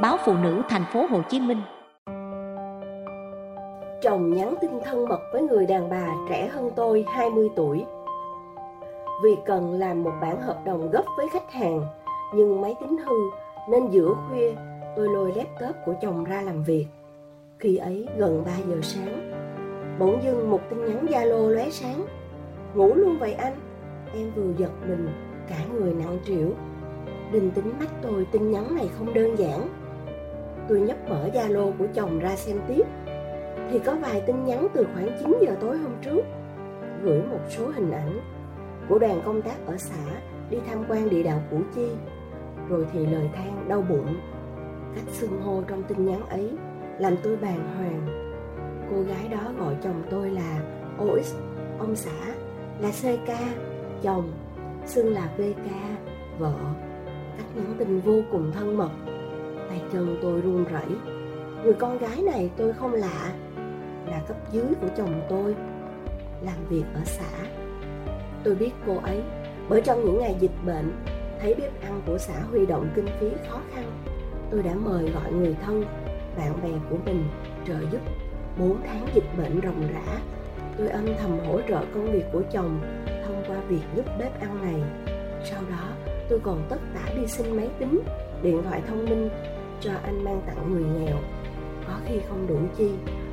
báo Phụ nữ thành phố Hồ Chí Minh. Chồng nhắn tin thân mật với người đàn bà trẻ hơn tôi 20 tuổi. Vì cần làm một bản hợp đồng gấp với khách hàng, nhưng máy tính hư nên giữa khuya tôi lôi laptop của chồng ra làm việc. Khi ấy gần 3 giờ sáng, bỗng dưng một tin nhắn Zalo lóe sáng. Ngủ luôn vậy anh? Em vừa giật mình, cả người nặng trĩu. Đình tính mắt tôi tin nhắn này không đơn giản. Tôi nhấp mở Zalo của chồng ra xem tiếp. Thì có vài tin nhắn từ khoảng 9 giờ tối hôm trước, gửi một số hình ảnh của đoàn công tác ở xã đi tham quan địa đạo Củ Chi. Rồi thì lời than đau bụng, cách xưng hô trong tin nhắn ấy làm tôi bàng hoàng. Cô gái đó gọi chồng tôi là OX ông xã là CK chồng xưng là VK vợ. Cách nhắn tin vô cùng thân mật tay chân tôi run rẩy. Người con gái này tôi không lạ, là cấp dưới của chồng tôi, làm việc ở xã. Tôi biết cô ấy, bởi trong những ngày dịch bệnh, thấy bếp ăn của xã huy động kinh phí khó khăn, tôi đã mời gọi người thân, bạn bè của mình trợ giúp. 4 tháng dịch bệnh ròng rã, tôi âm thầm hỗ trợ công việc của chồng thông qua việc giúp bếp ăn này. Sau đó, tôi còn tất tả đi xin máy tính, điện thoại thông minh cho anh mang tặng người nghèo. Có khi không đủ chi,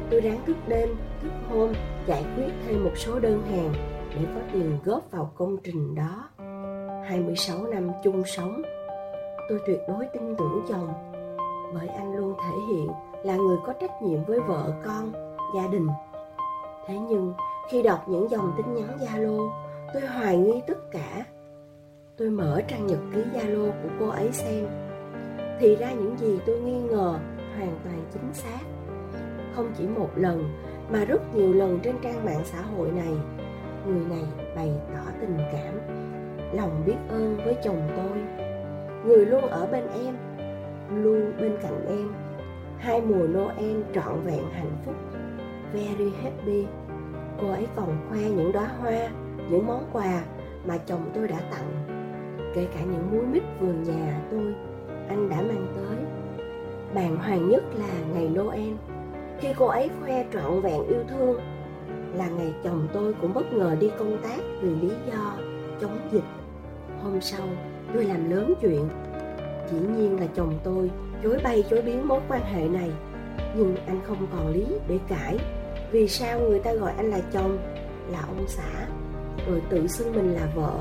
tôi ráng thức đêm, thức hôm, giải quyết thêm một số đơn hàng để có tiền góp vào công trình đó. 26 năm chung sống, tôi tuyệt đối tin tưởng chồng, bởi anh luôn thể hiện là người có trách nhiệm với vợ con, gia đình. Thế nhưng, khi đọc những dòng tin nhắn zalo, tôi hoài nghi tất cả. Tôi mở trang nhật ký zalo của cô ấy xem thì ra những gì tôi nghi ngờ hoàn toàn chính xác. Không chỉ một lần, mà rất nhiều lần trên trang mạng xã hội này, người này bày tỏ tình cảm, lòng biết ơn với chồng tôi. Người luôn ở bên em, luôn bên cạnh em. Hai mùa noel trọn vẹn hạnh phúc, very happy. Cô ấy còn khoe những đóa hoa, những món quà mà chồng tôi đã tặng, kể cả những muối mít vườn nhà tôi anh đã mang tới. Bàng hoàng nhất là ngày noel. Khi cô ấy khoe trọn vẹn yêu thương, là ngày chồng tôi cũng bất ngờ đi công tác vì lý do chống dịch. Hôm sau, tôi làm lớn chuyện. Dĩ nhiên là chồng tôi chối bay chối biến mối quan hệ này, nhưng anh không còn lý để cãi. Vì sao người ta gọi anh là chồng? Là ông xã. Rồi tự xưng mình là vợ.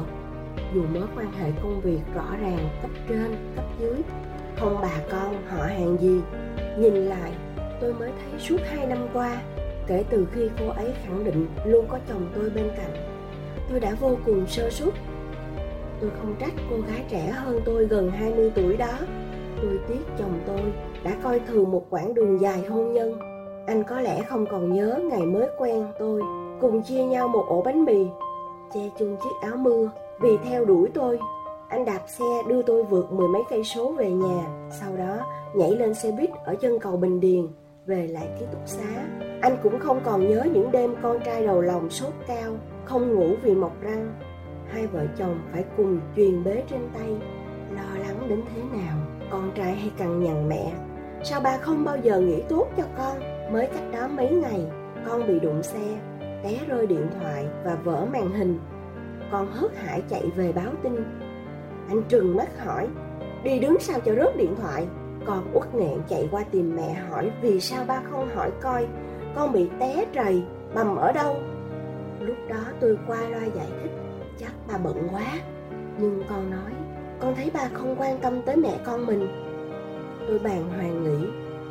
Dù mối quan hệ công việc rõ ràng cấp trên, cấp dưới không bà con họ hàng gì? Nhìn lại, tôi mới thấy suốt hai năm qua, kể từ khi cô ấy khẳng định luôn có chồng tôi bên cạnh, tôi đã vô cùng sơ suất. Tôi không trách cô gái trẻ hơn tôi gần 20 tuổi đó. Tôi tiếc chồng tôi đã coi thường một quãng đường dài hôn nhân. Anh có lẽ không còn nhớ ngày mới quen tôi, cùng chia nhau một ổ bánh mì, che chung chiếc áo mưa vì theo đuổi tôi anh đạp xe đưa tôi vượt mười mấy cây số về nhà, sau đó nhảy lên xe buýt ở chân cầu bình điền, về lại ký túc xá. Anh cũng không còn nhớ những đêm con trai đầu lòng sốt cao, không ngủ vì mọc răng. Hai vợ chồng phải cùng truyền bế trên tay, lo lắng đến thế nào con trai hay cằn nhằn mẹ. Sao ba không bao giờ nghĩ tốt cho con? Mới cách đó mấy ngày, con bị đụng xe, té rơi điện thoại và vỡ màn hình. Con hớt hải chạy về báo tin anh trừng mắt hỏi, đi đứng sao cho rớt điện thoại. Con uất nghẹn chạy qua tìm mẹ hỏi, vì sao ba không hỏi coi? Con bị té trầy, bầm ở đâu? Lúc đó tôi qua loa giải thích, chắc ba bận quá. Nhưng con nói, con thấy ba không quan tâm tới mẹ con mình. Tôi bàng hoàng nghĩ,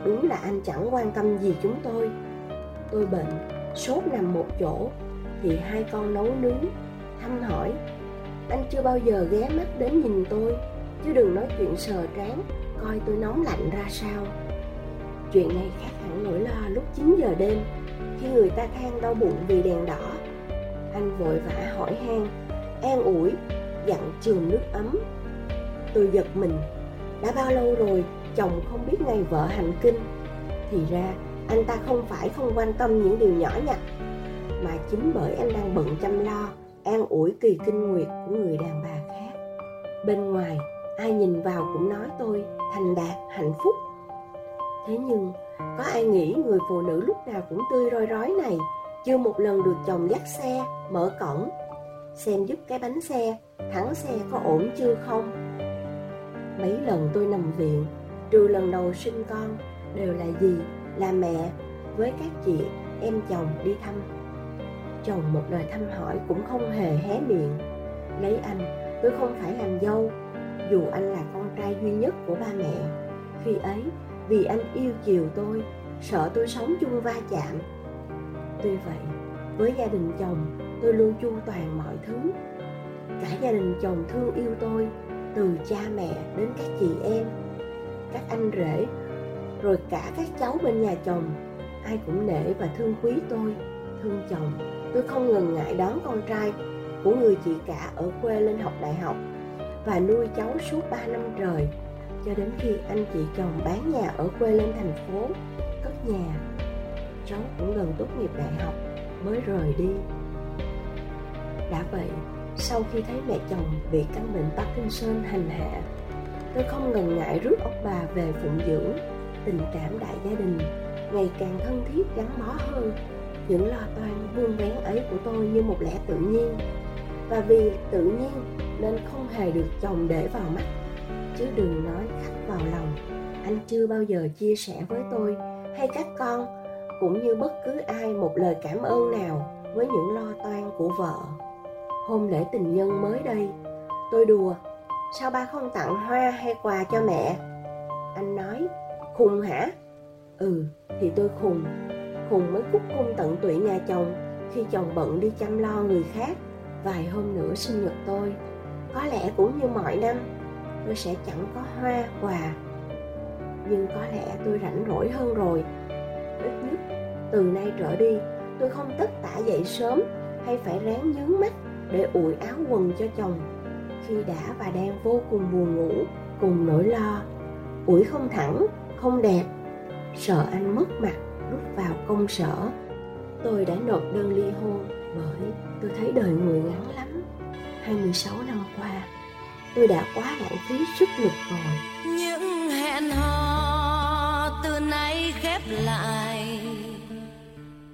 đúng là anh chẳng quan tâm gì chúng tôi. Tôi bệnh, sốt nằm một chỗ, thì hai con nấu nướng, thăm hỏi anh chưa bao giờ ghé mắt đến nhìn tôi, chứ đừng nói chuyện sờ trán, coi tôi nóng lạnh ra sao. Chuyện này khác hẳn nỗi lo lúc 9 giờ đêm, khi người ta than đau bụng vì đèn đỏ. Anh vội vã hỏi han, an ủi, dặn trường nước ấm. Tôi giật mình, đã bao lâu rồi chồng không biết ngày vợ hành kinh. Thì ra, anh ta không phải không quan tâm những điều nhỏ nhặt, mà chính bởi anh đang bận chăm lo an ủi kỳ kinh nguyệt của người đàn bà khác. Bên ngoài, ai nhìn vào cũng nói tôi thành đạt, hạnh phúc. Thế nhưng, có ai nghĩ người phụ nữ lúc nào cũng tươi roi rói này chưa một lần được chồng dắt xe, mở cổng, xem giúp cái bánh xe, thắng xe có ổn chưa không? Mấy lần tôi nằm viện, trừ lần đầu sinh con, đều là gì? Là mẹ, với các chị, em chồng đi thăm chồng một lời thăm hỏi cũng không hề hé miệng. Lấy anh, tôi không phải làm dâu, dù anh là con trai duy nhất của ba mẹ. Khi ấy, vì anh yêu chiều tôi, sợ tôi sống chung va chạm. Tuy vậy, với gia đình chồng, tôi luôn chu toàn mọi thứ. Cả gia đình chồng thương yêu tôi, từ cha mẹ đến các chị em, các anh rể, rồi cả các cháu bên nhà chồng. Ai cũng nể và thương quý tôi, thương chồng tôi không ngần ngại đón con trai của người chị cả ở quê lên học đại học và nuôi cháu suốt 3 năm trời, cho đến khi anh chị chồng bán nhà ở quê lên thành phố, cất nhà. Cháu cũng gần tốt nghiệp đại học, mới rời đi. Đã vậy, sau khi thấy mẹ chồng bị căn bệnh Parkinson hành hạ, tôi không ngần ngại rước ông bà về phụng dưỡng. Tình cảm đại gia đình ngày càng thân thiết gắn bó hơn những lo toan vương vén ấy của tôi như một lẽ tự nhiên. Và vì tự nhiên nên không hề được chồng để vào mắt, chứ đừng nói khắc vào lòng. Anh chưa bao giờ chia sẻ với tôi, hay các con, cũng như bất cứ ai một lời cảm ơn nào với những lo toan của vợ. Hôm lễ tình nhân mới đây, tôi đùa, sao ba không tặng hoa hay quà cho mẹ? Anh nói, khùng hả? Ừ thì tôi khùng hùng mới cúc cung tận tụy nhà chồng khi chồng bận đi chăm lo người khác. Vài hôm nữa sinh nhật tôi, có lẽ cũng như mọi năm, tôi sẽ chẳng có hoa, quà. Nhưng có lẽ tôi rảnh rỗi hơn rồi. Ít nhất, từ nay trở đi, tôi không tất tả dậy sớm hay phải ráng nhướng mắt để ủi áo quần cho chồng. Khi đã và đang vô cùng buồn ngủ, cùng nỗi lo, ủi không thẳng, không đẹp, sợ anh mất mặt lúc vào công sở. Tôi đã nộp đơn ly hôn bởi tôi thấy đời người ngắn lắm. 26 năm qua, tôi đã quá lãng phí sức lực rồi. Những hẹn hò từ nay khép lại,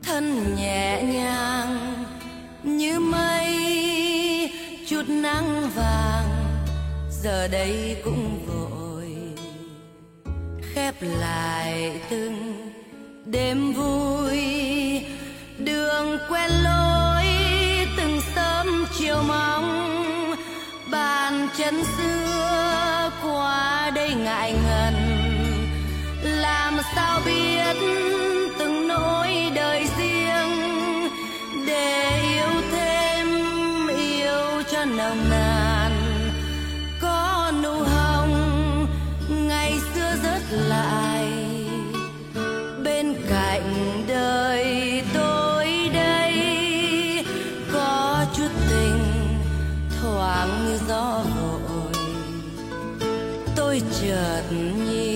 thân nhẹ nhàng như mây, chút nắng vàng giờ đây cũng vội khép lại từng đêm vui. Đường quen lối, từng sớm chiều mong. Bàn chân xưa qua đây ngại ngần. Làm sao biết từng nỗi đời chợt nhiên